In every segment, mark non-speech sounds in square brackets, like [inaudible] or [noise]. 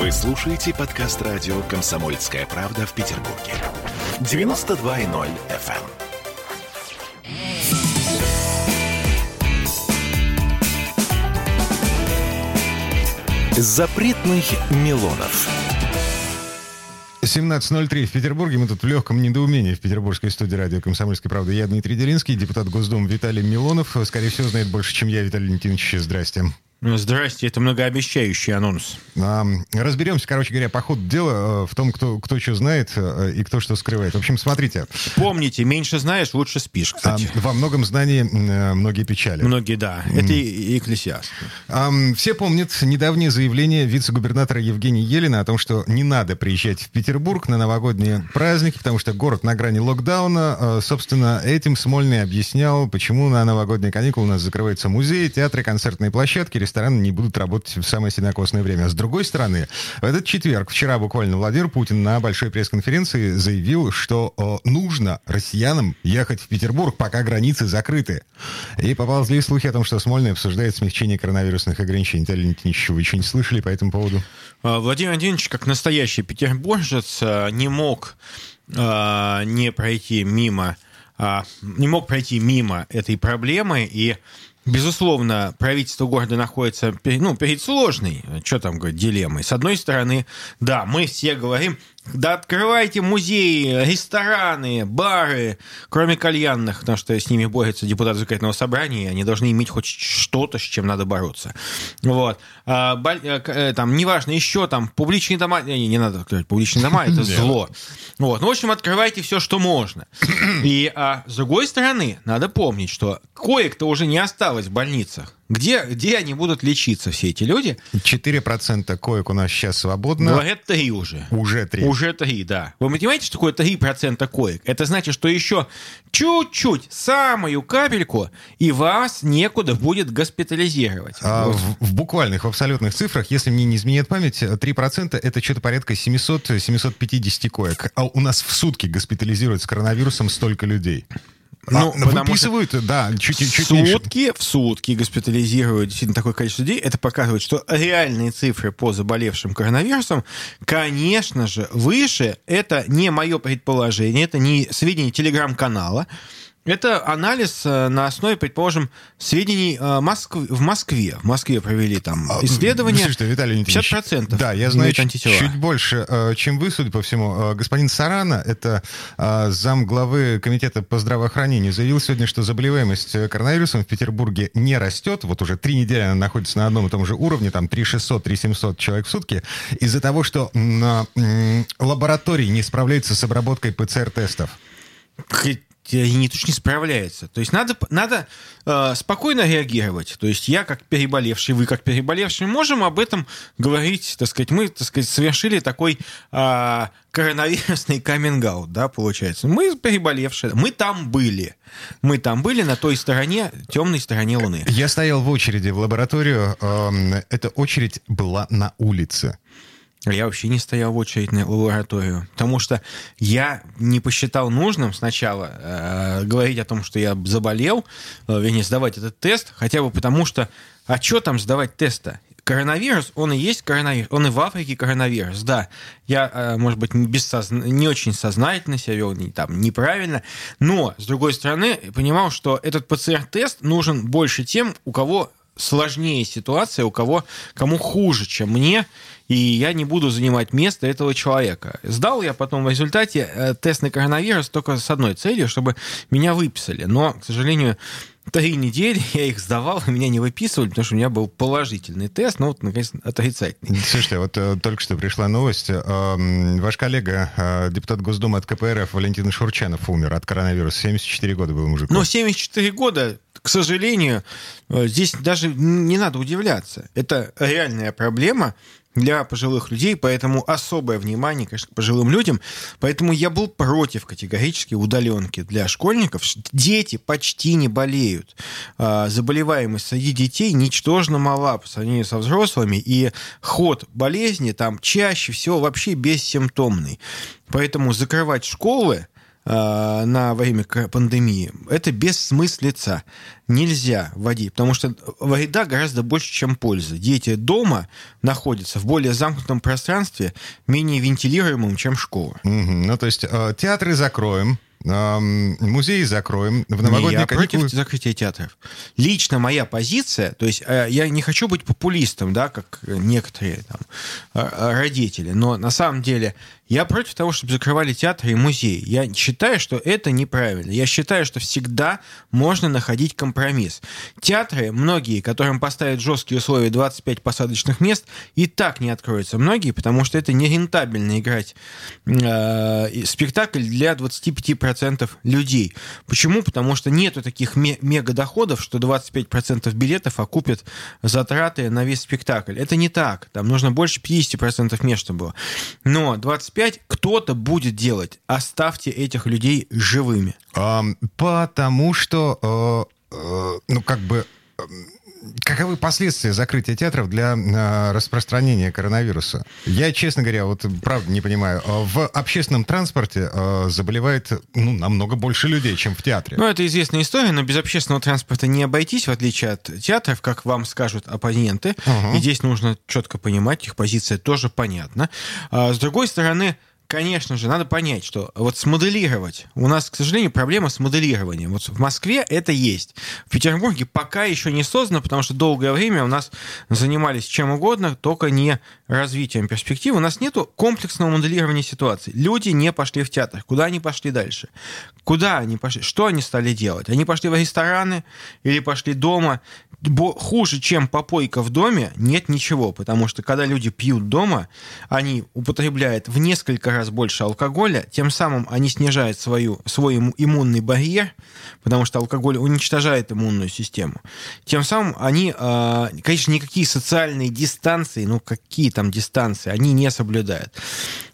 Вы слушаете подкаст радио «Комсомольская правда» в Петербурге. 92.0 FM. Запретных Милонов. 17.03 в Петербурге. Мы тут в легком недоумении в петербургской студии радио «Комсомольской правды». Я Дмитрий Делинский, депутат Госдумы Виталий Милонов. Скорее всего, знает больше, чем я, Виталий Валентинович. Здрасте. Ну, здрасте, это многообещающий анонс. А, разберемся, короче говоря, по ходу дела э, в том, кто, кто что знает э, и кто что скрывает. В общем, смотрите. Помните, меньше знаешь, лучше спишь, кстати. А, во многом знании э, многие печали. Многие, да. Это и экклесиаст. А, все помнят недавнее заявление вице-губернатора Евгения Елена о том, что не надо приезжать в Петербург на новогодние праздники, потому что город на грани локдауна. Собственно, этим Смольный объяснял, почему на новогодние каникулы у нас закрываются музеи, театры, концертные площадки, рестораны не будут работать в самое сенокосное время. А с другой стороны, в этот четверг, вчера буквально, Владимир Путин на большой пресс-конференции заявил, что о, нужно россиянам ехать в Петербург, пока границы закрыты. И поползли слухи о том, что Смольный обсуждает смягчение коронавирусных ограничений. Виталий Леонидович, вы что не слышали по этому поводу? А, Владимир Владимирович, как настоящий петербуржец, а, не мог а, не пройти мимо не мог пройти мимо этой проблемы и Безусловно, правительство города находится ну, перед сложной, что там говорить, дилеммой. С одной стороны, да, мы все говорим, да открывайте музеи, рестораны, бары, кроме кальянных, потому что с ними борются депутаты законодательного собрания, и они должны иметь хоть что-то, с чем надо бороться. Вот. А, э, э, там, неважно, еще там, публичные дома, не, не надо открывать публичные дома, это [laughs] зло. Вот. Ну, в общем, открывайте все, что можно. И а, с другой стороны, надо помнить, что коек-то уже не осталось в больницах. Где, где они будут лечиться, все эти люди? 4% коек у нас сейчас свободно. Говорят, 3 уже. Уже 3. Уже 3, да. Вы понимаете, что такое 3% коек? Это значит, что еще чуть-чуть, самую капельку, и вас некуда будет госпитализировать. А вот. в, в буквальных, в абсолютных цифрах, если мне не изменяет память, 3% это что-то порядка 700-750 коек. А у нас в сутки госпитализируют с коронавирусом столько людей. Ну, а, выписывают, что да, чуть, чуть сутки, меньше. В сутки госпитализируют действительно такое количество людей. Это показывает, что реальные цифры по заболевшим коронавирусом, конечно же, выше. Это не мое предположение, это не сведения телеграм-канала. Это анализ э, на основе, предположим, сведений э, Москвы, в Москве. В Москве провели там а, исследование. Слушайте, Виталий 50%. Да, я знаю чуть, чуть больше, э, чем вы, судя по всему. Господин Сарана, это зам главы Комитета по здравоохранению, заявил сегодня, что заболеваемость коронавирусом в Петербурге не растет. Вот уже три недели она находится на одном и том же уровне, там 3600, 3700 человек в сутки, из-за того, что лаборатории не справляются с обработкой ПЦР-тестов не, не справляется. То есть надо, надо э, спокойно реагировать. То есть я как переболевший, вы как переболевший можем об этом говорить, так сказать, мы, так сказать, совершили такой э, коронавирусный каминг да, получается. Мы переболевшие, мы там были. Мы там были на той стороне, темной стороне Луны. Я стоял в очереди в лабораторию. Э, эта очередь была на улице. Я вообще не стоял в очередь на лабораторию, потому что я не посчитал нужным сначала э, говорить о том, что я заболел, э, вернее, сдавать этот тест, хотя бы потому что, а что там сдавать теста? Коронавирус, он и есть коронавирус, он и в Африке коронавирус, да. Я, э, может быть, не, бессозна... не очень сознательно себя вел, не, там, неправильно, но, с другой стороны, понимал, что этот ПЦР-тест нужен больше тем, у кого сложнее ситуация, у кого, кому хуже, чем мне, и я не буду занимать место этого человека. Сдал я потом в результате э, тест на коронавирус только с одной целью, чтобы меня выписали. Но, к сожалению, три недели я их сдавал, и меня не выписывали, потому что у меня был положительный тест, но вот, наконец, отрицательный. Слушайте, вот э, только что пришла новость. Э, ваш коллега, э, депутат Госдумы от КПРФ Валентин Шурчанов умер от коронавируса. 74 года был мужик. Ну, 74 года, к сожалению, э, здесь даже не надо удивляться. Это реальная проблема, для пожилых людей, поэтому особое внимание, конечно, к пожилым людям. Поэтому я был против категорически удаленки для школьников. Дети почти не болеют. А, заболеваемость среди детей ничтожно мала по сравнению со взрослыми, и ход болезни там чаще всего вообще бессимптомный. Поэтому закрывать школы э, на время пандемии, это бессмыслица. Нельзя вводить, потому что вреда гораздо больше, чем пользы. Дети дома находятся в более замкнутом пространстве, менее вентилируемом, чем школа. Угу. Ну, то есть э, театры закроем, музеи закроем в новогодние не, я каникулы. против закрытия театров. Лично моя позиция, то есть э, я не хочу быть популистом, да, как некоторые там, э, родители, но на самом деле я против того, чтобы закрывали театры и музеи. Я считаю, что это неправильно. Я считаю, что всегда можно находить компромисс. Театры, многие, которым поставят жесткие условия 25 посадочных мест, и так не откроются. Многие, потому что это нерентабельно играть э, спектакль для 25% людей. Почему? Потому что нету таких мега доходов, что 25% билетов окупят затраты на весь спектакль. Это не так. Там нужно больше 50% мест, чтобы было. Но 25 опять кто-то будет делать. Оставьте этих людей живыми. потому что, э, э, ну, как бы... Каковы последствия закрытия театров для э, распространения коронавируса? Я, честно говоря, вот правда не понимаю. В общественном транспорте э, заболевает ну, намного больше людей, чем в театре. Ну, это известная история, но без общественного транспорта не обойтись, в отличие от театров, как вам скажут оппоненты. Угу. И здесь нужно четко понимать, их позиция тоже понятна. А, с другой стороны, Конечно же, надо понять, что вот смоделировать. У нас, к сожалению, проблема с моделированием. Вот в Москве это есть. В Петербурге пока еще не создано, потому что долгое время у нас занимались чем угодно, только не развитием перспектив. У нас нет комплексного моделирования ситуации. Люди не пошли в театр. Куда они пошли дальше? Куда они пошли? Что они стали делать? Они пошли в рестораны или пошли дома? хуже, чем попойка в доме, нет ничего, потому что когда люди пьют дома, они употребляют в несколько раз больше алкоголя, тем самым они снижают свою, свой иммунный барьер, потому что алкоголь уничтожает иммунную систему. Тем самым они, а, конечно, никакие социальные дистанции, ну какие там дистанции, они не соблюдают.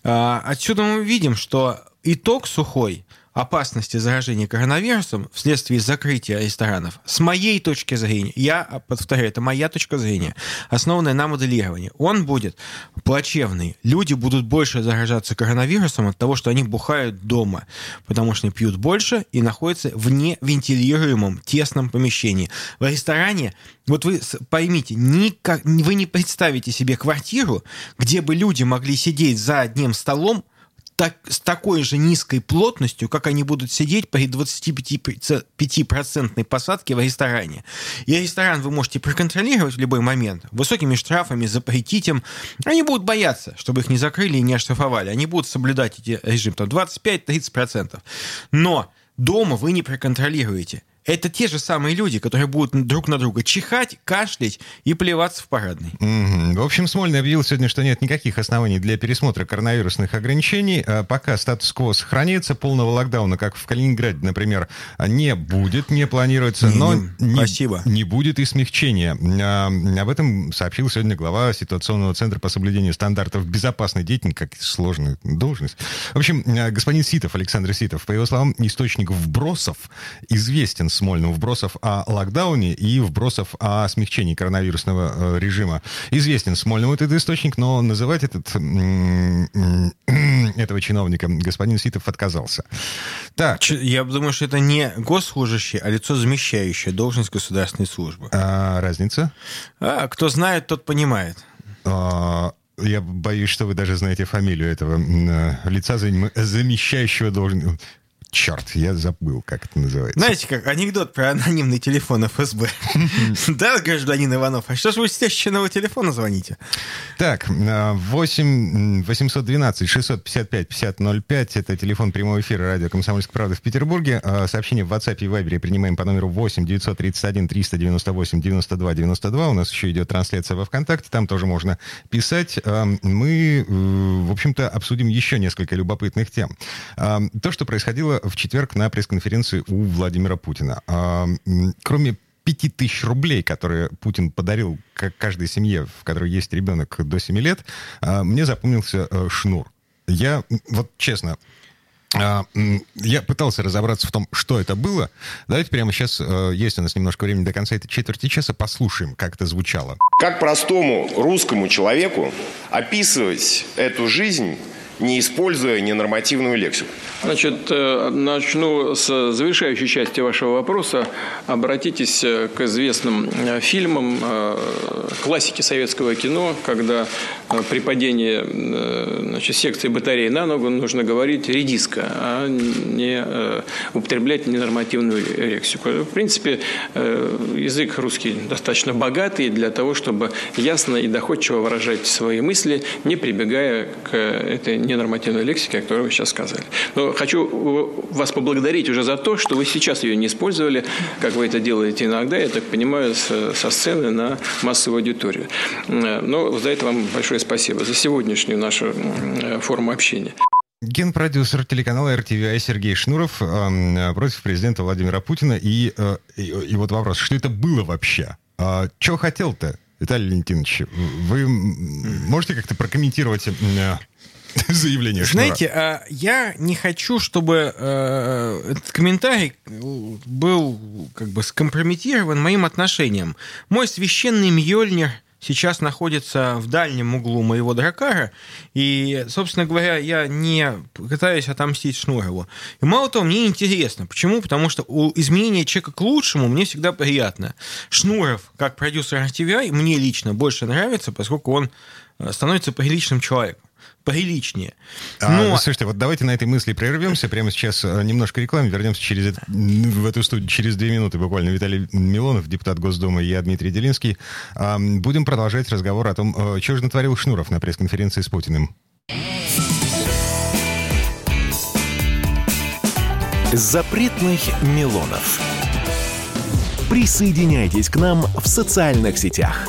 А, отсюда мы видим, что итог сухой – опасности заражения коронавирусом вследствие закрытия ресторанов, с моей точки зрения, я повторяю, это моя точка зрения, основанная на моделировании, он будет плачевный. Люди будут больше заражаться коронавирусом от того, что они бухают дома, потому что они пьют больше и находятся в невентилируемом тесном помещении. В ресторане вот вы поймите, никак, вы не представите себе квартиру, где бы люди могли сидеть за одним столом так, с такой же низкой плотностью, как они будут сидеть при 25% посадке в ресторане. И ресторан вы можете проконтролировать в любой момент. Высокими штрафами запретить им. Они будут бояться, чтобы их не закрыли и не оштрафовали. Они будут соблюдать эти режим там 25-30%. Но дома вы не проконтролируете это те же самые люди, которые будут друг на друга чихать, кашлять и плеваться в парадной. Mm-hmm. В общем, Смольный объявил сегодня, что нет никаких оснований для пересмотра коронавирусных ограничений. А пока статус-кво сохраняется, полного локдауна, как в Калининграде, например, не будет, не планируется, но не, Спасибо. не будет и смягчения. А, об этом сообщил сегодня глава ситуационного центра по соблюдению стандартов безопасной деятельности, как сложная должность. В общем, а, господин Ситов, Александр Ситов, по его словам, источник вбросов известен Смольным вбросов о локдауне и вбросов о смягчении коронавирусного э, режима. Известен Смольному этот источник, но называть этот, этого чиновника господин Ситов отказался. Так. Я думаю, что это не госслужащий, а лицо замещающее должность государственной службы. А разница? А, кто знает, тот понимает. А, я боюсь, что вы даже знаете фамилию этого э, лица, замещающего должность. Черт, я забыл, как это называется. Знаете, как анекдот про анонимный телефон ФСБ. Да, гражданин Иванов, а что же вы с тещиного телефона звоните? Так, 8 812 655 5005 это телефон прямого эфира радио «Комсомольская правда» в Петербурге. А, сообщение в WhatsApp и Viber принимаем по номеру 8 931 398 92 92. У нас еще идет трансляция во ВКонтакте, там тоже можно писать. А, мы, э, в общем-то, обсудим еще несколько любопытных тем. То, что происходило в четверг на пресс-конференции у Владимира Путина. А, кроме пяти тысяч рублей, которые Путин подарил каждой семье, в которой есть ребенок до 7 лет, а, мне запомнился э, шнур. Я, вот честно, а, я пытался разобраться в том, что это было. Давайте прямо сейчас, э, есть у нас немножко времени до конца этой четверти часа, послушаем, как это звучало. Как простому русскому человеку описывать эту жизнь не используя ненормативную лексику? Значит, э, начну с завершающей части вашего вопроса. Обратитесь э, к известным э, фильмам классики советского кино, когда при падении значит, секции батареи на ногу нужно говорить редиска, а не употреблять ненормативную лексику. В принципе, язык русский достаточно богатый для того, чтобы ясно и доходчиво выражать свои мысли, не прибегая к этой ненормативной лексике, о которой вы сейчас сказали. Но хочу вас поблагодарить уже за то, что вы сейчас ее не использовали, как вы это делаете иногда, я так понимаю, со сцены на массовую аудиторию. Но за это вам большое спасибо, за сегодняшнюю нашу форму общения. Генпродюсер телеканала RTVI Сергей Шнуров э, против президента Владимира Путина. И, э, и, и вот вопрос, что это было вообще? А, что хотел-то, Виталий Валентинович? Вы можете как-то прокомментировать э, [laughs] заявление. Знаете, а, я не хочу, чтобы э, этот комментарий был как бы скомпрометирован моим отношением. Мой священный Мьёльнир сейчас находится в дальнем углу моего дракара, и, собственно говоря, я не пытаюсь отомстить Шнурову. И мало того, мне интересно. Почему? Потому что у изменения чека к лучшему мне всегда приятно. Шнуров, как продюсер RTVI, мне лично больше нравится, поскольку он э, становится приличным человеком приличнее. А, Но... А, слушайте, вот давайте на этой мысли прервемся. Прямо сейчас э, немножко рекламы. Вернемся через, в эту студию через две минуты буквально. Виталий Милонов, депутат Госдумы, и я, Дмитрий Делинский. Будем продолжать разговор о том, э, что же натворил Шнуров на пресс-конференции с Путиным. Запретных Милонов. Присоединяйтесь к нам в социальных сетях.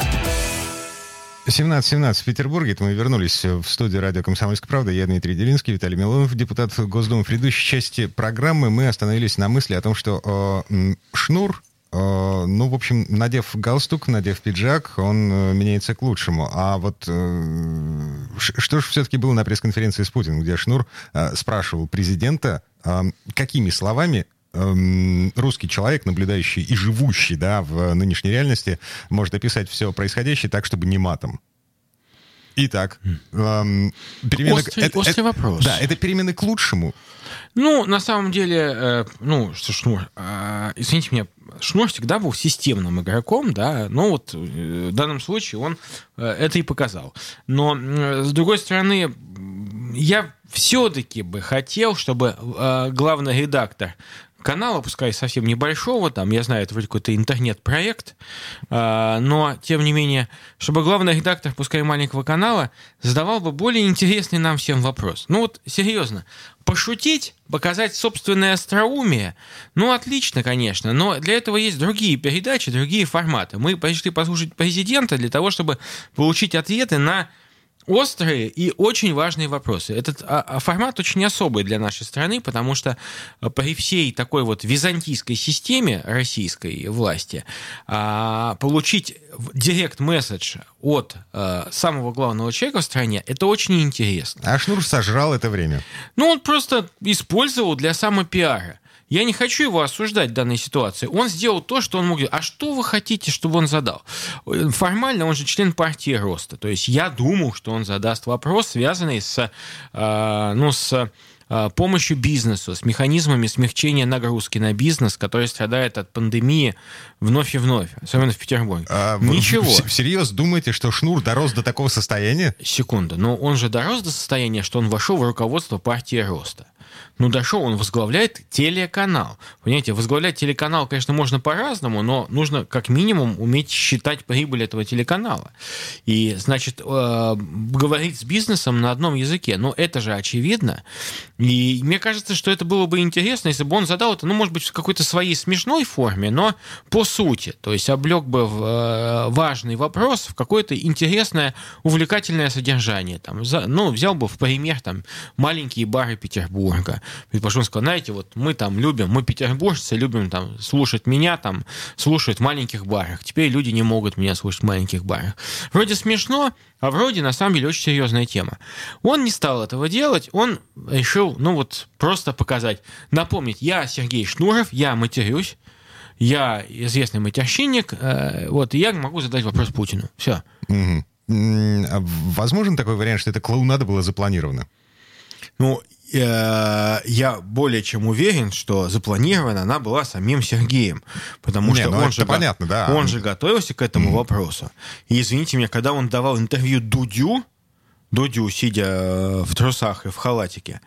17.17 в Петербурге. Это мы вернулись в студию радио «Комсомольская правда». Я Дмитрий Делинский, Виталий Милонов, депутат Госдумы. В предыдущей части программы мы остановились на мысли о том, что э, Шнур, э, ну, в общем, надев галстук, надев пиджак, он э, меняется к лучшему. А вот э, что же все-таки было на пресс-конференции с Путиным, где Шнур спрашивал президента, какими словами Эм, русский человек, наблюдающий и живущий да, в нынешней реальности, может описать все происходящее так, чтобы не матом. Итак, эм, перемены... Острый, это, острый это, вопрос. Да, это перемены к лучшему. Ну, на самом деле, э, ну, что Шнур, э, извините меня, Шнур всегда был системным игроком, да, но вот э, в данном случае он э, это и показал. Но, э, с другой стороны, я все-таки бы хотел, чтобы э, главный редактор канала, пускай совсем небольшого, там, я знаю, это вроде какой-то интернет-проект, э, но, тем не менее, чтобы главный редактор, пускай маленького канала, задавал бы более интересный нам всем вопрос. Ну вот, серьезно, пошутить, показать собственное остроумие, ну, отлично, конечно, но для этого есть другие передачи, другие форматы. Мы пришли послушать президента для того, чтобы получить ответы на острые и очень важные вопросы. Этот а, а, формат очень особый для нашей страны, потому что а, при всей такой вот византийской системе российской власти а, получить директ-месседж от а, самого главного человека в стране, это очень интересно. А Шнур сожрал это время. Ну, он просто использовал для самопиара. Я не хочу его осуждать в данной ситуации. Он сделал то, что он мог делать. А что вы хотите, чтобы он задал? Формально он же член партии Роста. То есть я думал, что он задаст вопрос, связанный с, э, ну, с э, помощью бизнесу, с механизмами смягчения нагрузки на бизнес, который страдает от пандемии вновь и вновь, особенно в Петербурге. А Ничего. Вы [laughs] всерьез думаете, что Шнур дорос до такого состояния? Секунду. Но он же дорос до состояния, что он вошел в руководство партии Роста. Ну, дошел, он возглавляет телеканал. Понимаете, возглавлять телеканал, конечно, можно по-разному, но нужно как минимум уметь считать прибыль этого телеканала. И, значит, э, говорить с бизнесом на одном языке. Но это же очевидно. И мне кажется, что это было бы интересно, если бы он задал это, ну, может быть, в какой-то своей смешной форме, но по сути. То есть облег бы в э, важный вопрос в какое-то интересное, увлекательное содержание. Там, за, ну, взял бы в пример там маленькие бары Петербурга, Что он сказал, знаете, вот мы там любим, мы петербуржцы любим там слушать меня, там слушать в маленьких барах. Теперь люди не могут меня слушать в маленьких барах. Вроде смешно, а вроде на самом деле очень серьезная тема. Он не стал этого делать, он решил, ну вот, просто показать, напомнить, я Сергей Шнуров, я матерюсь, я известный матерщинник, э, вот, и я могу задать вопрос Путину. Все. М, а Возможен такой вариант, что это клоунада была запланирована? Ну, я более чем уверен, что запланирована она была самим Сергеем, потому Не, что ну он, же, го- понятно, да. он же готовился к этому вопросу. И извините меня, когда он давал интервью Дудю, Дудю, сидя э, в трусах и в халатике,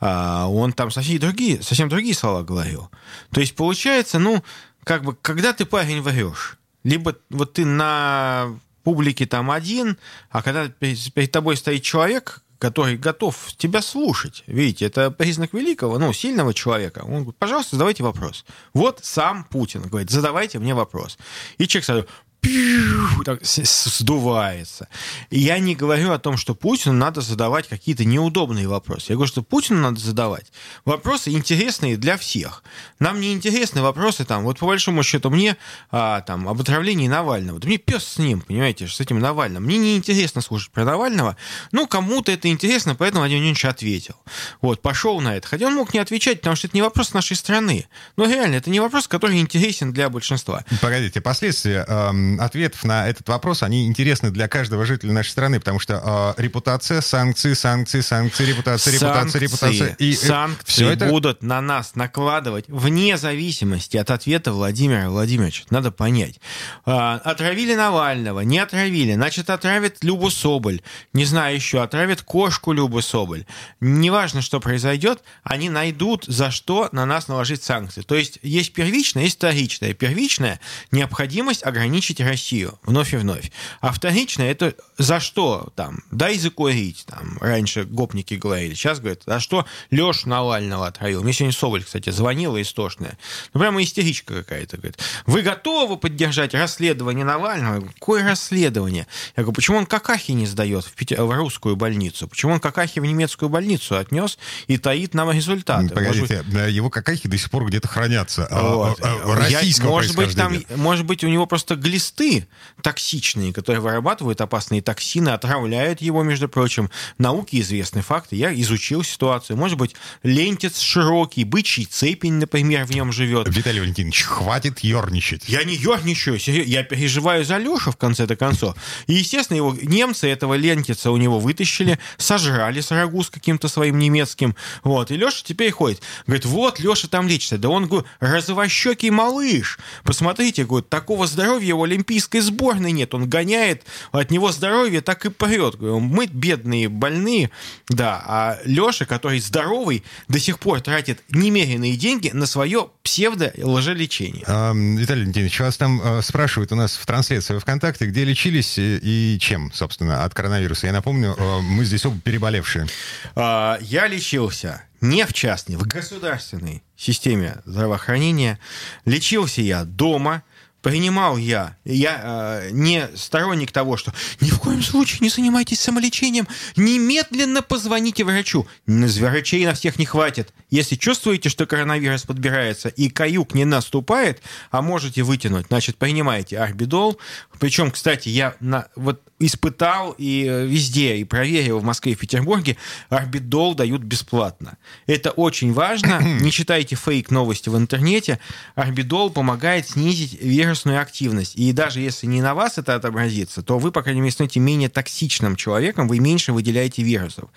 а, он там совсем другие, совсем другие слова говорил. То есть получается, ну, как бы, когда ты парень врешь, либо вот ты на публике там один, а когда перед тобой стоит человек, который готов тебя слушать. Видите, это признак великого, ну, сильного человека. Он говорит, пожалуйста, задавайте вопрос. Вот сам Путин говорит, задавайте мне вопрос. И человек сразу пиу, так сдувается. И я не говорю о том, что Путину надо задавать какие-то неудобные вопросы. Я говорю, что Путину надо задавать вопросы интересные для всех. Нам не интересны вопросы там, вот по большому счету мне а, там об отравлении Навального. Да мне пес с ним, понимаете, с этим Навальным. Мне не интересно слушать про Навального. Ну, кому-то это интересно, поэтому Владимир Владимирович ответил. Вот, пошел на это. Хотя он мог не отвечать, потому что это не вопрос нашей страны. Но реально, это не вопрос, который интересен для большинства. Погодите, последствия эм, ответов на этот вопрос, они интересны для каждого жителя нашей страны, потому что э, репутация, санкции, санкции, санкции, репутация, репутация, репутация. И, э, санкции всё это... будут на нас накладывать вне зависимости от ответа Владимира Владимировича. Надо понять. А, Отравили Навального, не отравили, значит, отравят Любу Соболь. Не знаю еще, отравят кошку Любу Соболь. Неважно, что произойдет, они найдут, за что на нас наложить санкции. То есть есть первичное, есть вторичное. Первичное – необходимость ограничить Россию вновь и вновь. А вторичное – это за что там? Дай закурить. Там, раньше гопники говорили. Сейчас говорят, за что Лешу Навального отравил. Мне сегодня Соболь, кстати, звонила истошная. Ну, прямо истеричка какая-то. Говорит, вы готовы поддержать расследование Навального? Я говорю, Какое расследование? Я говорю, почему он какахи не сдает в, Пите- в русскую больницу? Почему он какахи в немецкую больницу отнес и таит нам результаты? Быть, Погодите, э, его какахи до сих пор где-то хранятся. а, вот. а, а, Я- Российского может быть, там, может быть, у него просто глисты токсичные, которые вырабатывают опасные токсины, отравляют его, между прочим. Науке известны факты. Я изучил ситуацию. Может быть, лентец широкий, бычий цепень, например, в нем живет. Виталий Валентинович, хватит ерничать. Я не ерничаю, я переживаю за Лешу в конце-то концов. И, естественно, его немцы этого лентица у него вытащили, сожрали сарагу с каким-то своим немецким. Вот. И Леша теперь ходит. Говорит, вот Леша там лечится. Да он, говорю, розовощекий малыш. Посмотрите, говорит, такого здоровья у олимпийской сборной нет. Он гоняет, от него здоровье так и прет. Мы бедные, больные. Да, а Леша, который здоровый, до сих пор тратит немеренные деньги на свое псевдо-лжелечение. Эм, Виталий Валентинович, вас там э, спрашивают у нас в трансляции во ВКонтакте, где лечились и, чем, собственно, от коронавируса. Я напомню, э, мы здесь оба переболевшие. А, Я лечился не в частной, в государственной системе здравоохранения. Лечился я дома. Принимал я, я э, не сторонник того, что ни в коем случае не занимайтесь самолечением, немедленно позвоните врачу. Н- Врачей на всех не хватит. Если чувствуете, что коронавирус подбирается и каюк не наступает, а можете вытянуть, значит, принимаете арбидол. Причем, кстати, я на, вот испытал и э, везде, и проверил в Москве и в Петербурге, арбидол дают бесплатно. Это очень важно. [clears throat] Не читайте фейк-новости в интернете. Арбидол помогает снизить вирусную активность. И даже если не на вас это отобразится, то вы, по крайней мере, станете менее токсичным человеком, вы меньше выделяете вирусов.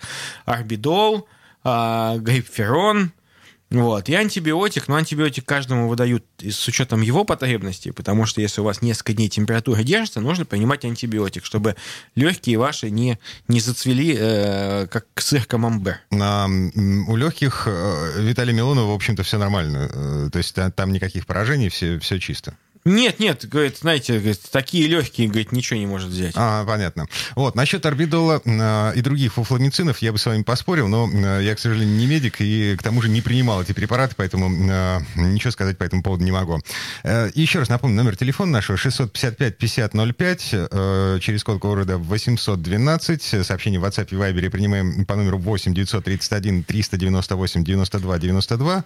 Арбидол, а, грипферон, вот. И антибиотик, но антибиотик каждому выдают с учетом его потребностей, потому что если у вас несколько дней температура держится, нужно принимать антибиотик, чтобы легкие ваши не, не зацвели, э, как сыр камамбер. А, у легких э, Виталия Милонова, в общем-то, все нормально. Э, То есть та- там никаких поражений, все, все чисто. Нет, нет, говорит, знаете, говорит, такие легкие, говорит, ничего не может взять. А, понятно. Вот, насчет орбидола э, и других фуфламицинов я бы с вами поспорил, но э, я, к сожалению, не медик и к тому же не принимал эти препараты, поэтому э, ничего сказать по этому поводу не могу. Э, еще раз напомню, номер телефона нашего 655-5005, э, через код города 812, сообщение в WhatsApp и Viber принимаем по номеру 8 931 398 92 92.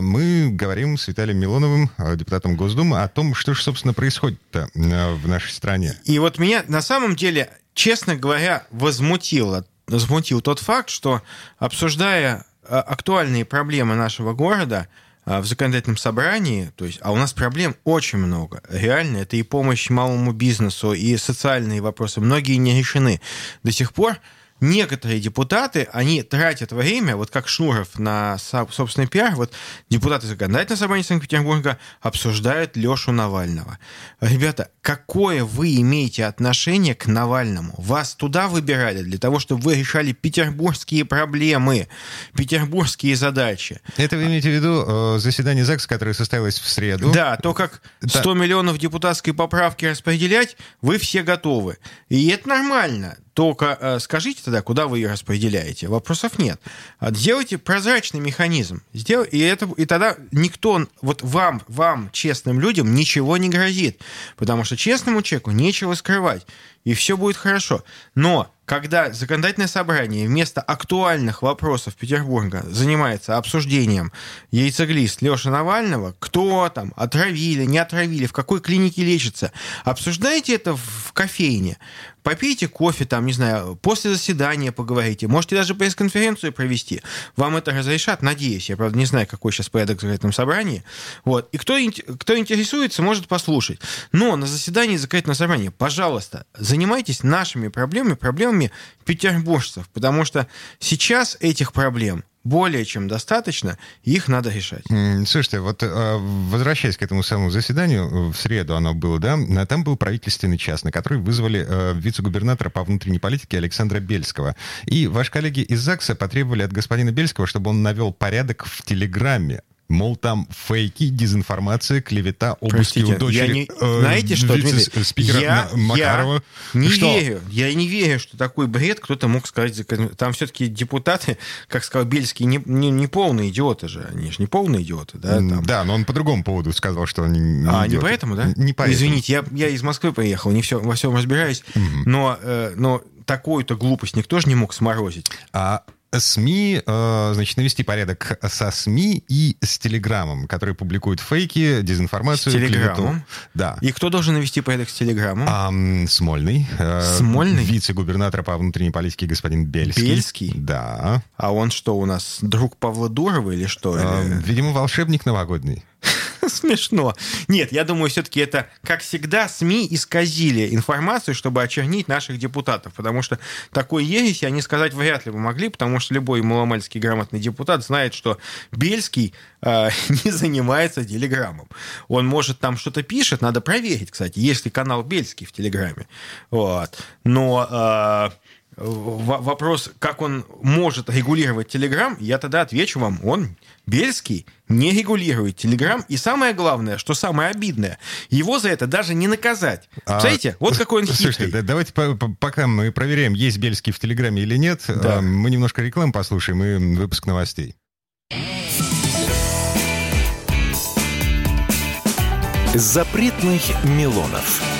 Мы говорим с Виталием Милоновым, э, депутатом Госдумы, о том, что же, собственно, происходит-то э, в нашей стране? И вот меня на самом деле, честно говоря, возмутило, возмутил тот факт, что обсуждая э, актуальные проблемы нашего города э, в законодательном собрании, то есть, а у нас проблем очень много. Реально, это и помощь малому бизнесу, и социальные вопросы. Многие не решены до сих пор некоторые депутаты, они тратят время, вот как Шнуров на собственный пиар, вот депутаты законодательного собрания Санкт-Петербурга обсуждают Лешу Навального. Ребята, какое вы имеете отношение к Навальному? Вас туда выбирали для того, чтобы вы решали петербургские проблемы, петербургские задачи. Это вы имеете в виду э, заседание ЗАГСа, которое состоялось в среду? Да, то, как 100 да. миллионов депутатской поправки распределять, вы все готовы. И это нормально. Только э, скажите тогда, куда вы ее распределяете. Вопросов нет. Сделайте прозрачный механизм. Сдел... И, это... и тогда никто, вот вам, вам, честным людям, ничего не грозит. Потому что честному человеку нечего скрывать. И все будет хорошо. Но когда законодательное собрание вместо актуальных вопросов Петербурга занимается обсуждением яйцеглист Леши Навального, кто там, отравили, не отравили, в какой клинике лечится, обсуждайте это в кофейне, попейте кофе, там, не знаю, после заседания поговорите, можете даже пресс-конференцию провести. Вам это разрешат, надеюсь. Я, правда, не знаю, какой сейчас порядок в закрытом собрании. Вот. И кто, кто интересуется, может послушать. Но на заседании закрытого собрания, пожалуйста, занимайтесь нашими проблемами, проблемами петербуржцев, потому что сейчас этих проблем более чем достаточно, их надо решать. Слушайте, вот э, возвращаясь к этому самому заседанию, в среду оно было, да, там был правительственный час, на который вызвали э, вице-губернатора по внутренней политике Александра Бельского. И ваши коллеги из ЗАГСа потребовали от господина Бельского, чтобы он навел порядок в Телеграме Мол, там фейки, дезинформация, клевета, обыски у дочери. Я не... Э, Знаете что, спикера я, Макарова. Я не что? верю. Я не верю, что такой бред кто-то мог сказать. Там все-таки депутаты, [laughs] как сказал Бельский, не, не, не полные идиоты же. Они же не полные идиоты, да? Там. Да, но он по другому поводу сказал, что они не А, идиоты. не поэтому, да? Не поэтому. Извините, я, я из Москвы приехал, не все, во всем разбираюсь. Угу. Но, э, но такую-то глупость никто же не мог сморозить. А СМИ, э, значит, навести порядок со СМИ и с Телеграмом, которые публикуют фейки, дезинформацию. С Телеграмом? Клевету. Да. И кто должен навести порядок с Телеграмом? А, Смольный. Э, Смольный? Вице-губернатор по внутренней политике господин Бельский. Бельский? Да. А он что, у нас друг Павла Дурова или что? А, видимо, волшебник новогодний. [laughs] Смешно. Нет, я думаю, все-таки это, как всегда, СМИ исказили информацию, чтобы очернить наших депутатов, потому что такой ереси они сказать вряд ли бы могли, потому что любой маломальский грамотный депутат знает, что Бельский э, [laughs] не занимается телеграммом. Он, может, там что-то пишет, надо проверить, кстати, есть ли канал Бельский в Телеграме. Вот. Но... Э, вопрос, как он может регулировать Телеграм, я тогда отвечу вам, он, Бельский, не регулирует Телеграм. И самое главное, что самое обидное, его за это даже не наказать. А, Представляете? А, вот какой он хитрый. Слушайте, давайте пока мы проверяем, есть Бельский в Телеграме или нет, да. А, мы немножко рекламу послушаем и выпуск новостей. Запретных Милонов.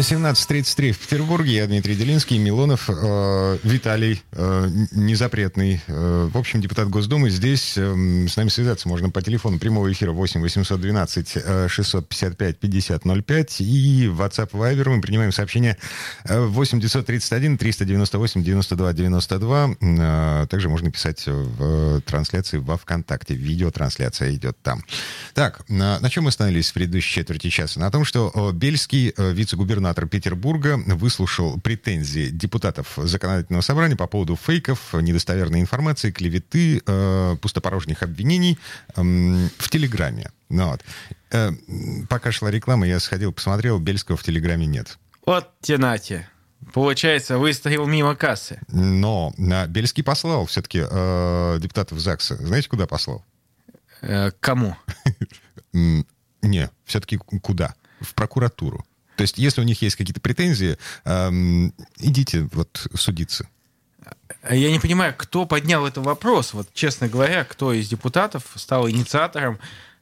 17.33 в Петербурге. Я Дмитрий Делинский, Милонов, э, Виталий, э, незапретный. Э, в общем, депутат Госдумы здесь. Э, с нами связаться можно по телефону прямого эфира 8 812 э, 655 50 05. И WhatsApp Viber мы принимаем сообщение э, 8 931 398 92 92. Э, также можно писать в э, трансляции во ВКонтакте. Видеотрансляция идет там. Так, на, на чем мы остановились в предыдущей четверти часа? На том, что э, Бельский, э, вице-губернатор Петербурга, выслушал претензии депутатов законодательного собрания по поводу фейков, недостоверной информации, клеветы, э, пустопорожних обвинений э, в Телеграме. Ну, вот. э, пока шла реклама, я сходил, посмотрел, Бельского в Телеграме нет. Вот тенате. Получается, выставил мимо кассы. Но э, Бельский послал все-таки э, депутатов ЗАГСа. Знаете, куда послал? Э, кому? [laughs] Не, все-таки куда? В прокуратуру. То есть, если у них есть какие-то претензии, эм, идите вот судиться. Я не понимаю, кто поднял этот вопрос. Вот, честно говоря, кто из депутатов стал инициатором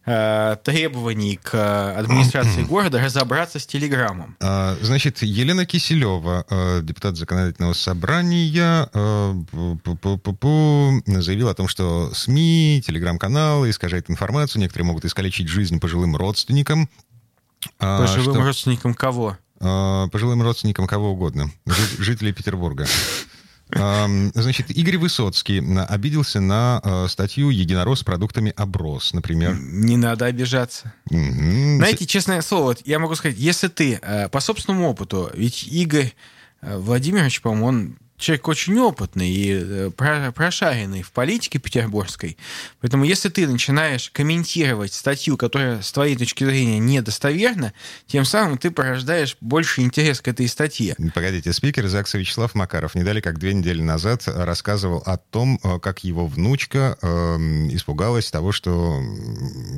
э, требований к э, администрации города разобраться с Телеграмом. А, Значит, Елена Киселева, э, депутат законодательного собрания, заявила о том, что СМИ, телеграм-каналы искажают информацию, некоторые могут искалечить жизнь пожилым родственникам. А, Пожилым что- родственникам кого? А, пожилым родственникам кого угодно, жи- [laughs] жителей Петербурга. Значит, Игорь Высоцкий на- обиделся на статью «Единорос с продуктами оброс», например. Не надо обижаться. Мгм. Знаете, честное слово, я могу сказать, если ты э, по собственному опыту, ведь Игорь э, Владимирович, по-моему, он человек очень опытный и э, про- прошаренный в политике петербургской. Поэтому если ты начинаешь комментировать статью, которая с твоей точки зрения недостоверна, тем самым ты порождаешь больше интерес к этой статье. Погодите, спикер ЗАГСа Вячеслав Макаров не далее, как две недели назад рассказывал о том, э, как его внучка эм, испугалась того, что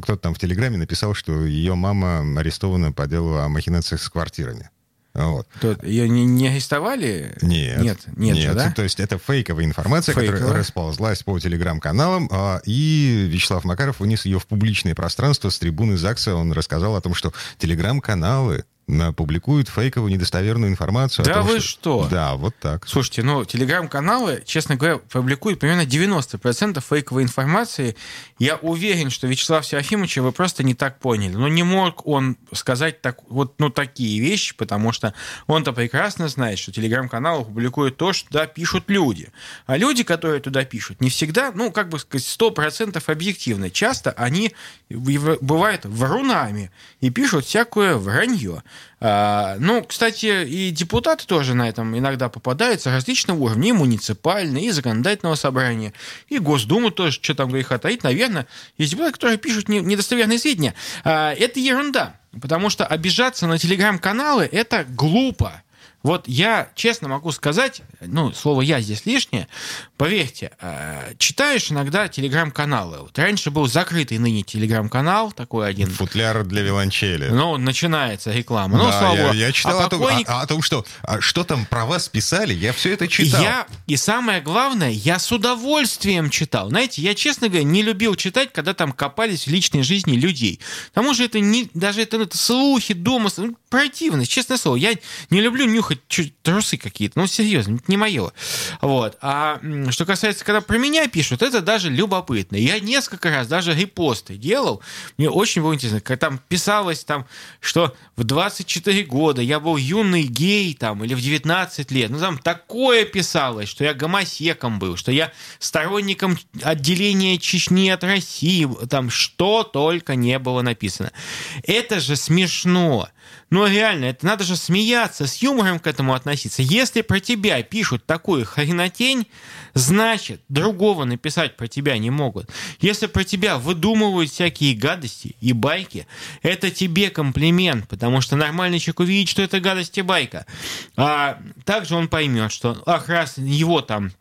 кто-то там в Телеграме написал, что ее мама арестована по делу о махинациях с квартирами. Вот. Тот- Ее не, не арестовали? Нет. Нет, нет, же, да? То есть это фейковая информация, которая Фейковая. расползлась по телеграм-каналам, а, и Вячеслав Макаров вынес ее в публичное пространство с трибуны ЗАГСа. Он рассказал о том, что телеграм-каналы на- публикуют фейковую недостоверную информацию. о Да том, вы что? Да, вот так. Слушайте, ну, телеграм-каналы, честно говоря, публикуют примерно 90% фейковой информации. Я уверен, что Вячеслав Серафимовича вы просто не так поняли. Но не мог он сказать так, вот, ну, такие вещи, потому что он-то прекрасно знает, что телеграм-каналы публикуют то, что туда пишут люди. А люди, которые туда пишут, не всегда, ну, как бы сказать, 100% объективны. Часто они бывают врунами и пишут всякое вранье. А, ну, кстати, и депутаты тоже на этом иногда попадаются различного уровня, и муниципальные, и законодательного собрания, и Госдуму тоже, что там греха таить, наверное, есть депутаты, которые пишут не- недостоверные сведения. А, это ерунда, потому что обижаться на телеграм-каналы – это глупо. Вот я честно могу сказать, ну, слово «я» здесь лишнее, поверьте, э, читаешь иногда телеграм-каналы. Вот раньше был закрытый ныне телеграм-канал, такой один, Футляр для виолончели. ну, начинается реклама. Ну, Да, слава я, я читал А о, том, покойник- о- о том, что а, что там про вас писали, я все это читал. Я, и самое главное, я с удовольствием читал. Знаете, я, честно говоря, не любил читать, когда там копались в личной жизни людей. К тому же это не, даже это, это слухи, домыслы, ну, противность, честное слово. Я не люблю нюхать чуть трусы какие-то, ну, серьезно, не мое. Вот. А что касается, когда про меня пишут, это даже любопытно. Я несколько раз даже репосты делал. Мне очень было интересно, когда там писалось, там, что в 24 года я был юный гей, там, или в 19 лет. Ну, там такое писалось, что я гомосеком был, что я сторонником отделения Чечни от России. Там что только не было написано. Это же смешно. Ну, реально, это надо же смеяться, с юмором к этому относиться. Если про тебя пишут такую хренотень, значит, другого написать про тебя не могут. Если про тебя выдумывают всякие гадости и байки, это тебе комплимент, потому что нормальный человек увидит, что это гадость и байка. А также он поймет, что, ах, раз его там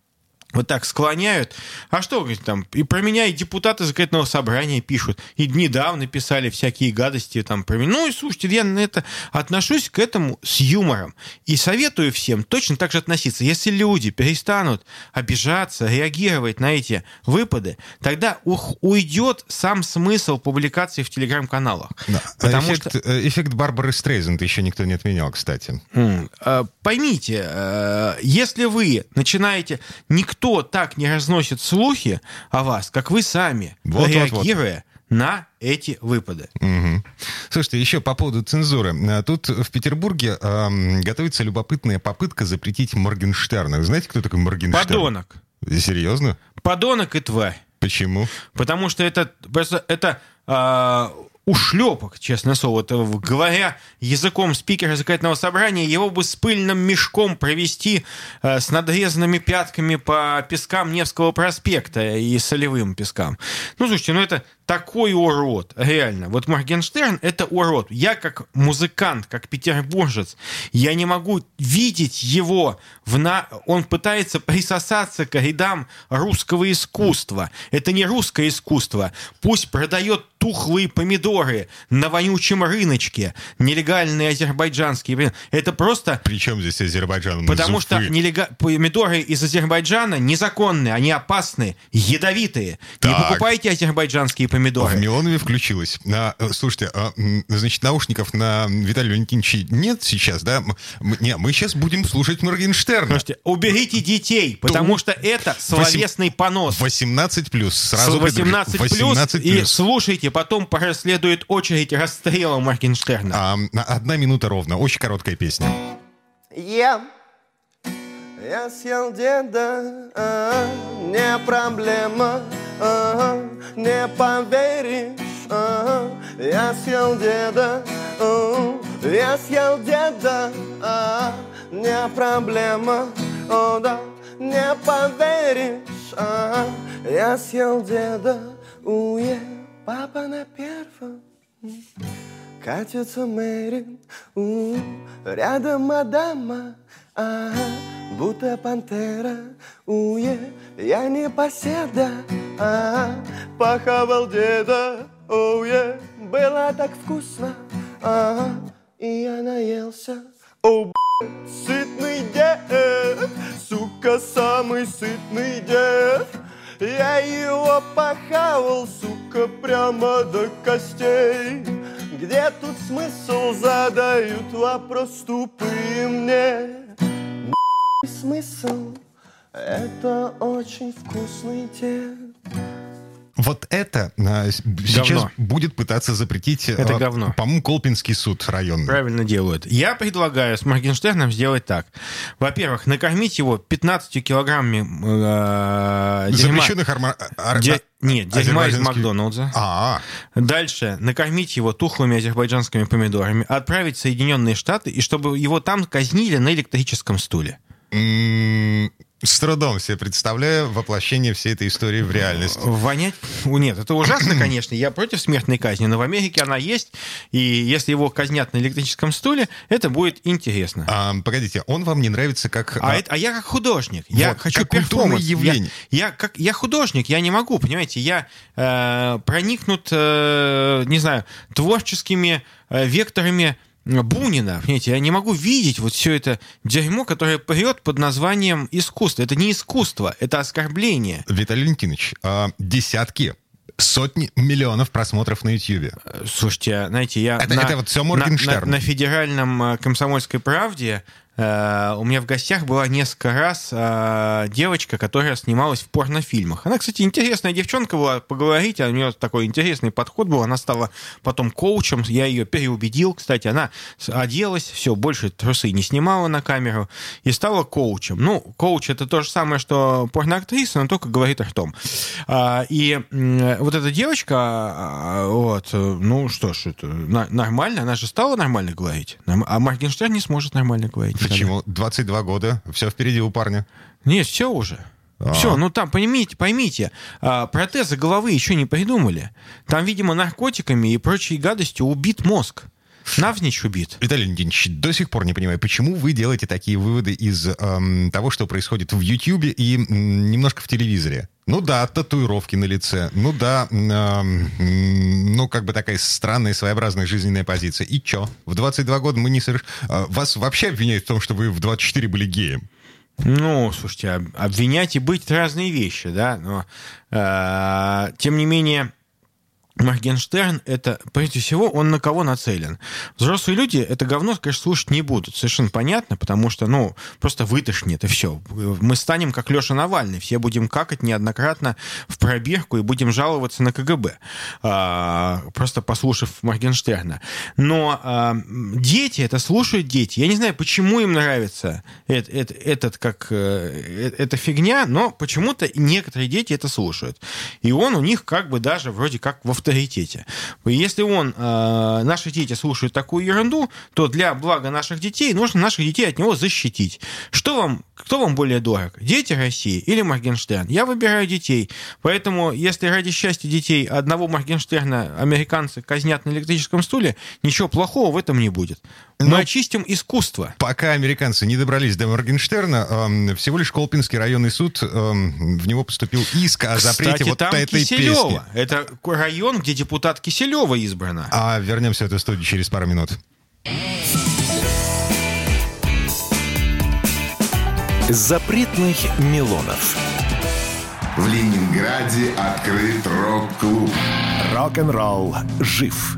вот так склоняют. А что, говорит, там, и про меня и депутаты законодательного собрания пишут, и недавно писали всякие гадости там про меня. Ну и слушайте, я на это отношусь к этому с юмором. И советую всем точно так же относиться. Если люди перестанут обижаться, реагировать на эти выпады, тогда ух, уйдет сам смысл публикации в телеграм-каналах. Да. Потому эффект, что э, эффект Барбары Стрейзенд еще никто не отменял, кстати. Э, Поймите, э, если вы начинаете, никто так не разносит слухи о вас, как вы сами, Вот, вот, вот. реагируя на эти выпады. Мгм. Слушайте, еще по поводу цензуры. А, Тут в Петербурге ам, готовится любопытная попытка запретить Моргенштерна. Вы знаете, кто такой Моргенштерн? Подонок. Серьезно? Подонок и тварь. Почему? Потому что это просто это а, ушлепок, честное слово. Это, говоря языком спикера законодательного собрания, его бы с пыльным мешком провести э, с надрезанными пятками по пескам Невского проспекта и солевым пескам. Ну, слушайте, ну это такой урод, реально. Вот Моргенштерн — это урод. Я как музыкант, как петербуржец, я не могу видеть его в на... Он пытается присосаться к рядам русского искусства. Это не русское искусство. Пусть продает тухлые помидоры на вонючем рыночке, нелегальные азербайджанские. Это просто Причем здесь Азербайджан? Потому Из что нелега- помидоры из Азербайджана незаконные, они опасные, ядовитые. Не Так. покупайте азербайджанские В помидоры. Милонове включилась. А, э, слушайте, а, значит, наушников на Виталия Валентиновича нет сейчас, да? Не, мы сейчас будем слушать Моргенштерна. Слушайте, уберите детей, потому что это словесный понос. 18 плюс. Сразу С 18 плюс, 18 и плюс. слушайте, потом последует очередь расстрела Моргенштерна. А, на- одна минута ровно. Очень короткая песня. Я, я съел деда, а, не проблема, не поверишь. Я съел деда, я съел деда, а, не проблема, о да, не поверишь. Я съел деда, уе, папа на первом. Катится Мэри, у, рядом мадама, ага, будто пантера, уе, я не поседа, ага, похавал деда, уе, было так вкусно, ага, и я наелся, о, б***ь, сытный дед, сука, самый сытный дед, я его похавал, сука, прямо до костей. Где тут смысл, задают вопрос тупые мне. Смысл, это очень вкусный дед. Вот это а, сейчас Говно. будет пытаться запретить, Это а, говно. по-моему, Колпинский суд районный. Правильно делают. Я предлагаю с Моргенштерном сделать так. Во-первых, накормить его 15 килограммами э, дерьма. Запрещенных арма- ар- Де- Нет, дерьма из Макдоналдса. А, Дальше накормить его тухлыми азербайджанскими помидорами, отправить в Соединенные Штаты, и чтобы его там казнили на электрическом стуле. С трудом себе представляю воплощение всей этой истории в реальность. Вонять? О, Нет, это ужасно, [clears throat] конечно. Я против смертной казни, но в Америке она есть, и если его казнят на электрическом стуле, это будет интересно. А, погодите, он вам не нравится как... А, а, это- а я как художник, я Вот, хочу как перформанс. явление. Я, я как я художник, я не могу, понимаете, я э, проникнут, э, не знаю, творческими э, векторами Бунина, понимаете, я не могу видеть вот все это дерьмо, которое прет под названием искусство. Это не искусство, это оскорбление. Виталий Валентинович, а, десятки, сотни миллионов просмотров на Ютьюбе. Э, Слушайте, знаете, я Это- на, это вот всё на- Моргенштерн. на- на федеральном э, комсомольской правде у меня в гостях была несколько раз э, девочка, которая снималась в порнофильмах. Она, кстати, интересная девчонка была, поговорить, у нее такой интересный подход был. Она стала потом коучем, я ее переубедил, кстати, она оделась, все, больше трусы не снимала на камеру и стала коучем. Ну, коуч это то же самое, что порноактриса, но только говорит ртом. А, И вот эта девочка, а, вот, э, ну что ж, это нормально, она же стала нормально говорить. А Моргенштерн не сможет нормально говорить. Почему? 22 года, все впереди у парня. Нет, все уже. А. Все, ну там, поймите, поймите, а, протезы головы еще не придумали. Там, видимо, наркотиками и прочей гадостью убит мозг. Навзничь убит. Виталий Леонидович, до сих пор не понимаю, почему вы делаете такие выводы из эм, того, что происходит в Ютьюбе и м, немножко в телевизоре? Ну да, татуировки на лице. Ну да, эм, ну как бы такая странная, своеобразная жизненная позиция. И чё? В 22 года мы не соверш... э, Вас вообще обвиняют в том, что вы в 24 были геем. Ну, слушайте, об- обвинять и быть это разные вещи, да, но э, тем не менее Моргенштерн, это, прежде всего, он на кого нацелен? Взрослые люди это говно, конечно, слушать не будут. Совершенно понятно, потому что, ну, просто вытошнит, и все. Мы станем как Леша Навальный, все будем какать неоднократно в пробирку и будем жаловаться на КГБ, а, просто послушав Моргенштерна. Но а, дети, это слушают дети. Я не знаю, почему им нравится эт- эт- этот, как, э, э, эта фигня, но почему-то некоторые дети это слушают. И он у них как бы даже вроде как в авторитете. Если он, э, наши дети слушают такую ерунду, то для блага наших детей нужно наших детей от него защитить. Что вам, кто вам более дорог? Дети России или Моргенштерн? Я выбираю детей. Поэтому, если ради счастья детей одного Моргенштерна американцы казнят на электрическом стуле, ничего плохого в этом не будет. Мы Но- очистим искусство. Пока американцы не добрались до Моргенштерна, эм, всего лишь Колпинский районный суд, эм, в него поступил иск о запрете Кстати, вот там этой Киселева. песни. Это район, где депутат Киселева избрана. А вернемся в эту студию через пару минут. Запретных Милонов. В Ленинграде открыт рок-клуб. Рок-н-ролл жив.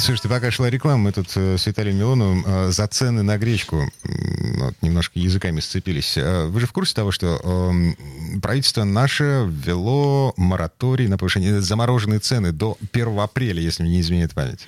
Слушайте, пока шла реклама, мы тут э, с Виталием Милоновым э, за цены на гречку м, вот, немножко языками сцепились. Э, Вы же в курсе того, что э, правительство наше ввело мораторий на повышение замороженные цены до 1 апреля, если мне не изменяет память?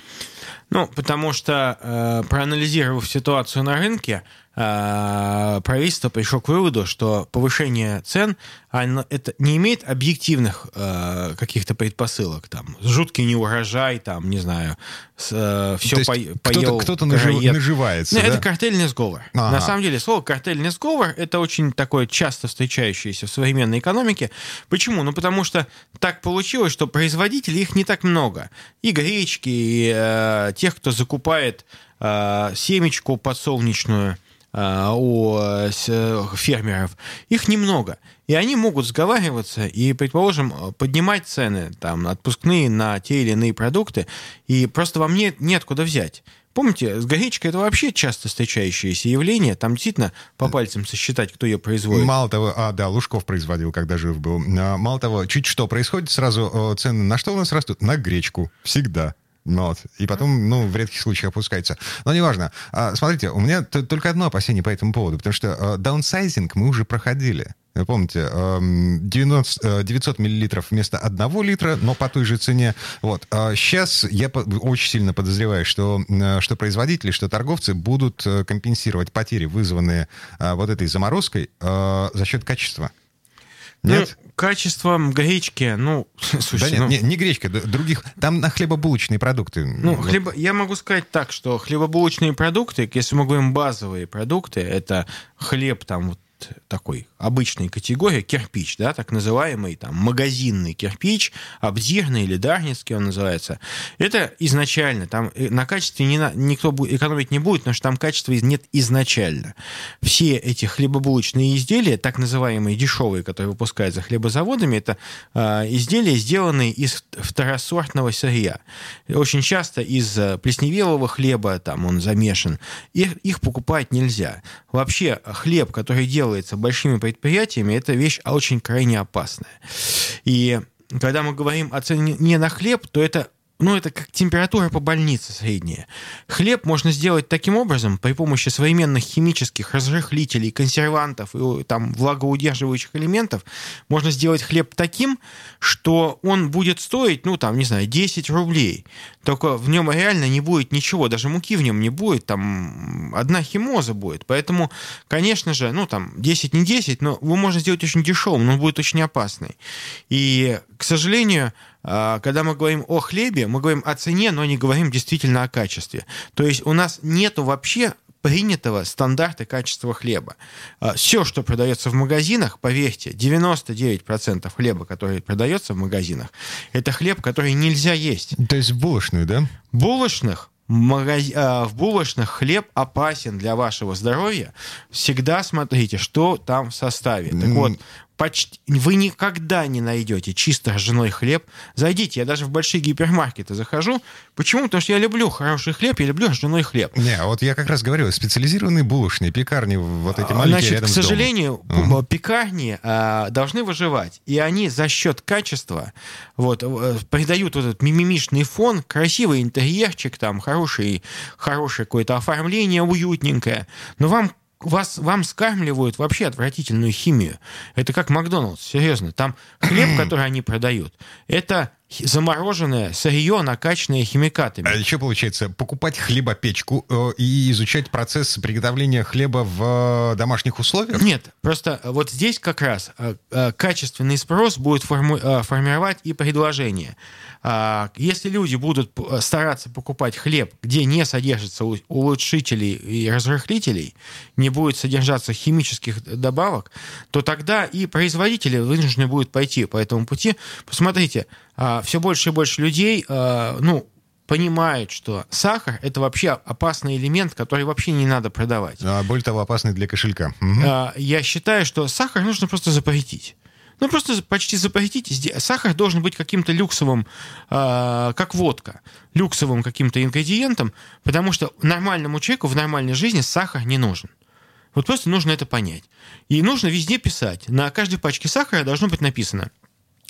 Ну, потому что, проанализировав ситуацию на рынке, правительство пришло к выводу, что повышение цен оно, это не имеет объективных э, каких-то предпосылок. Там, жуткий неурожай, там, не знаю, с, э, все То есть кто-то- нажив- наживается, Ну, да? Это картельный сговор. Ага. На самом деле, слово картельный сговор это очень такое часто встречающееся в современной экономике. Почему? Ну, потому что так получилось, что производителей их не так много. И гречки, и э, тех, кто закупает э, семечку подсолнечную э, у э, с- э, фермеров, их немного. И они могут сговариваться и, предположим, поднимать цены там, отпускные на те или иные продукты, и просто вам нет, нет куда взять. Помните, с гречкой это вообще часто встречающееся явление. Там действительно по пальцам сосчитать, кто ее производит. Мало того, а, да, Лужков производил, когда жив был. А, Мало того, чуть что происходит, сразу э, цены на что у нас растут? На гречку. Всегда. Ну Вот. И потом, ну, в редких случаях опускается. Но неважно. А, смотрите, у меня только одно опасение по этому поводу, потому что э, даунсайзинг мы уже проходили. Вы помните, эм, 90, э, 900 миллилитров вместо 1 литра, но по той же цене. Вот. Сейчас я по- очень сильно подозреваю, что, э, что производители, что торговцы будут компенсировать потери, вызванные вот этой заморозкой, за счет качества. Нет? Ну, качеством гречки, ну, [laughs] слушайте, да нет, ну, не, не гречка, других. Там на хлебобулочные продукты. Ну, Вот. хлебо, я могу сказать так, что хлебобулочные продукты, если мы говорим базовые продукты, это хлеб там вот такой обычной категории, кирпич, да, так называемый там магазинный кирпич, обдирный или дарницкий он называется. Это изначально, там э, на качестве не на- никто экономить не будет, потому что там качества нет изначально. Все эти хлебобулочные изделия, так называемые дешевые, которые выпускаются хлебозаводами, это э, изделия, сделанные из второсортного сырья. Очень часто из э, плесневелого хлеба там он замешан. Их, их покупать нельзя. Вообще хлеб, который делается большими предприятиями, это вещь очень крайне опасная. И когда мы говорим о цене не на хлеб, то это ну, это как температура по больнице средняя. Хлеб можно сделать таким образом при помощи современных химических разрыхлителей, консервантов и там влагоудерживающих элементов. Можно сделать хлеб таким, что он будет стоить, ну, там, не знаю, 10 рублей. Только в нем реально не будет ничего, даже муки в нем не будет, там одна химоза будет. Поэтому, конечно же, ну, там, 10 не 10, но его можно сделать очень дешевым, но он будет очень опасный. И, к сожалению, а, когда мы говорим о хлебе, мы говорим о цене, но не говорим действительно о качестве. То есть у нас нету вообще принятого стандарта качества хлеба. А, Все, что продается в магазинах, поверьте, 99% хлеба, который продается в магазинах, это хлеб, который нельзя есть. То есть булочную, да? Булочных магаз... а, в булочных хлеб опасен для вашего здоровья. Всегда смотрите, что там в составе. Так вот, почти, вы никогда не найдете чисто ржаной хлеб. Зайдите, я даже в большие гипермаркеты захожу. Почему? Потому что я люблю хороший хлеб, я люблю ржаной хлеб. Не, вот я как раз говорю, специализированные булочные, пекарни, вот эти маленькие Значит, рядом к с домом. сожалению, Мгм. пекарни а, должны выживать. И они за счет качества вот, э, придают вот этот мимимишный фон, красивый интерьерчик, там, хороший, хорошее какое-то оформление, уютненькое. Но вам вас, вам скармливают вообще отвратительную химию. Это как Макдоналдс, серьезно. Там хлеб, [clears throat] который они продают, это замороженное сырье, накачанное химикатами. А еще получается покупать хлебопечку э, и изучать процесс приготовления хлеба в э, домашних условиях? Нет, просто вот здесь как раз э, э, качественный спрос будет форму- э, формировать и предложение. А, Если люди будут э, стараться покупать хлеб, где не содержится улучшителей и разрыхлителей, не будет содержаться химических добавок, то тогда и производители вынуждены будут пойти по этому пути. Посмотрите, все больше и больше людей, э, ну, понимают, что сахар это вообще опасный элемент, который вообще не надо продавать. А, более того, опасный для кошелька. А, Я считаю, что сахар нужно просто запретить. Ну, просто почти запретить. Сахар должен быть каким-то люксовым, а, как водка, люксовым каким-то ингредиентом, потому что нормальному человеку в нормальной жизни сахар не нужен. Вот просто нужно это понять. И нужно везде писать. На каждой пачке сахара должно быть написано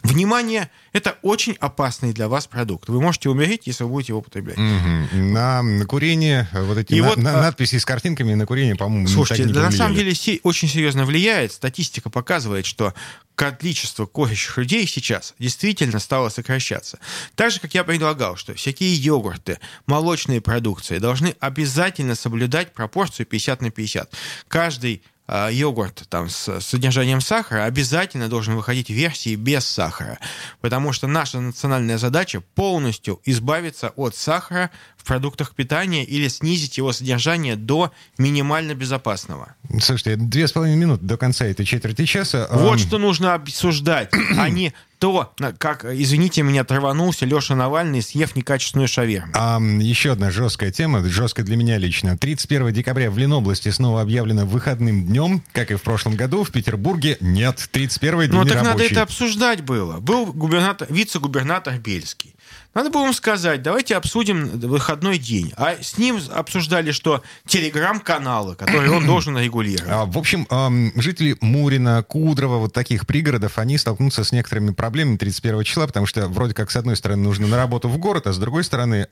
Внимание, это очень опасный для вас продукт. Вы можете умереть, если вы будете его употреблять. Мгм. На, на курение, э, вот эти И на- вот, на- а- надписи с картинками на курение, по-моему, Слушайте, не да на самом деле очень серьезно влияет. Статистика показывает, что количество курящих людей сейчас действительно стало сокращаться. Так же, как я предлагал, что всякие йогурты, молочные продукции должны обязательно соблюдать пропорцию 50 на 50. Каждый йогурт там, с содержанием сахара обязательно должен выходить версии без сахара, потому что наша национальная задача полностью избавиться от сахара продуктах питания или снизить его содержание до минимально безопасного. Слушайте, две с половиной минуты до конца этой четверти часа. Вот Ам, что нужно обсуждать, а не то, как, извините меня, траванулся Леша Навальный, съев некачественную шаверму. А, еще одна жесткая тема, жесткая для меня лично. 31 декабря в Ленобласти снова объявлено выходным днем, как и в прошлом году. В Петербурге нет, 31 день Ну, так надо рабочий. это обсуждать было. Был губернатор, вице-губернатор Бельский. Надо было ему сказать, давайте обсудим выходной день. А с ним обсуждали, что телеграм-каналы, которые он должен регулировать. А, В общем, жители Мурина, Кудрова, вот таких пригородов, они столкнутся с некоторыми проблемами 31 числа, потому что вроде как с одной стороны нужно на работу в город, а с другой стороны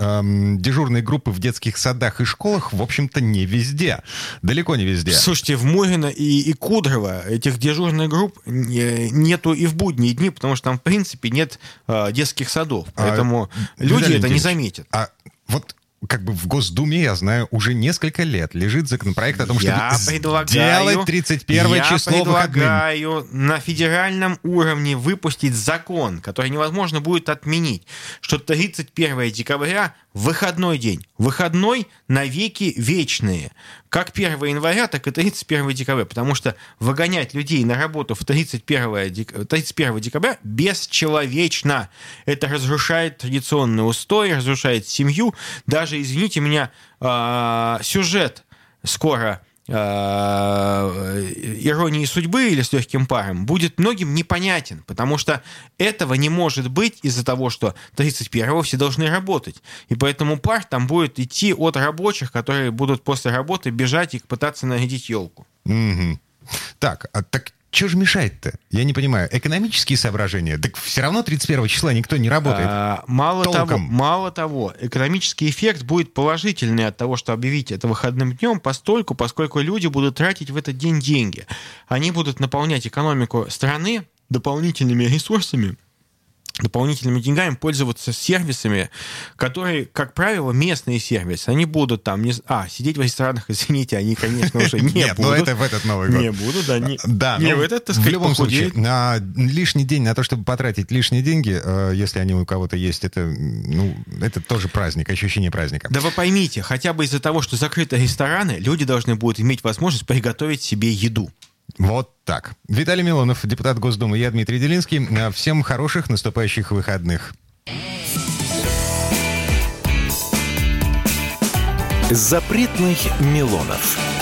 дежурные группы в детских садах и школах, в общем-то, не везде. Далеко не везде. Слушайте, в Мурино и, и Кудрово этих дежурных групп не- нету и в будние дни, потому что там, в принципе, нет э, детских садов. А, Поэтому люди Виталий это не заметят. А вот как бы в Госдуме, я знаю, уже несколько лет лежит законопроект о том, я чтобы предлагаю, сделать 31 я число выходным. предлагаю на федеральном уровне выпустить закон, который невозможно будет отменить, что 31 декабря выходной день. Выходной навеки вечные. Как 1 января, так и 31 декабря. Потому что выгонять людей на работу в 31, дек- 31 декабря бесчеловечно. Это разрушает традиционные устои, разрушает семью. Даже, извините меня, а, сюжет скоро э, иронии судьбы или с легким паром будет многим непонятен, потому что этого не может быть из-за того, что 31-го все должны работать. И поэтому пар там будет идти от рабочих, которые будут после работы бежать и пытаться нарядить елку. Мгм. Так, а так что же мешает-то? Я не понимаю. Экономические соображения? Так все равно 31 числа никто не работает. А, мало, Толком. того, мало того, экономический эффект будет положительный от того, что объявить это выходным днем, постольку, поскольку люди будут тратить в этот день деньги. Они будут наполнять экономику страны дополнительными ресурсами, дополнительными деньгами пользоваться сервисами, которые, как правило, местные сервисы. Они будут там... Не... А, сидеть в ресторанах, [laughs] извините, они, конечно, уже не Нет, будут. это в этот Новый год. Не будут, да. Не, Да, не ну, в этот, так в сказать, любом случае, на лишний день на то, чтобы потратить лишние деньги, э, если они у кого-то есть, это, ну, это тоже праздник, ощущение праздника. Да вы поймите, хотя бы из-за того, что закрыты рестораны, люди должны будут иметь возможность приготовить себе еду. Вот так. Виталий Милонов, депутат Госдумы, я Дмитрий Делинский. Э, Всем хороших наступающих выходных. Запретных Милонов.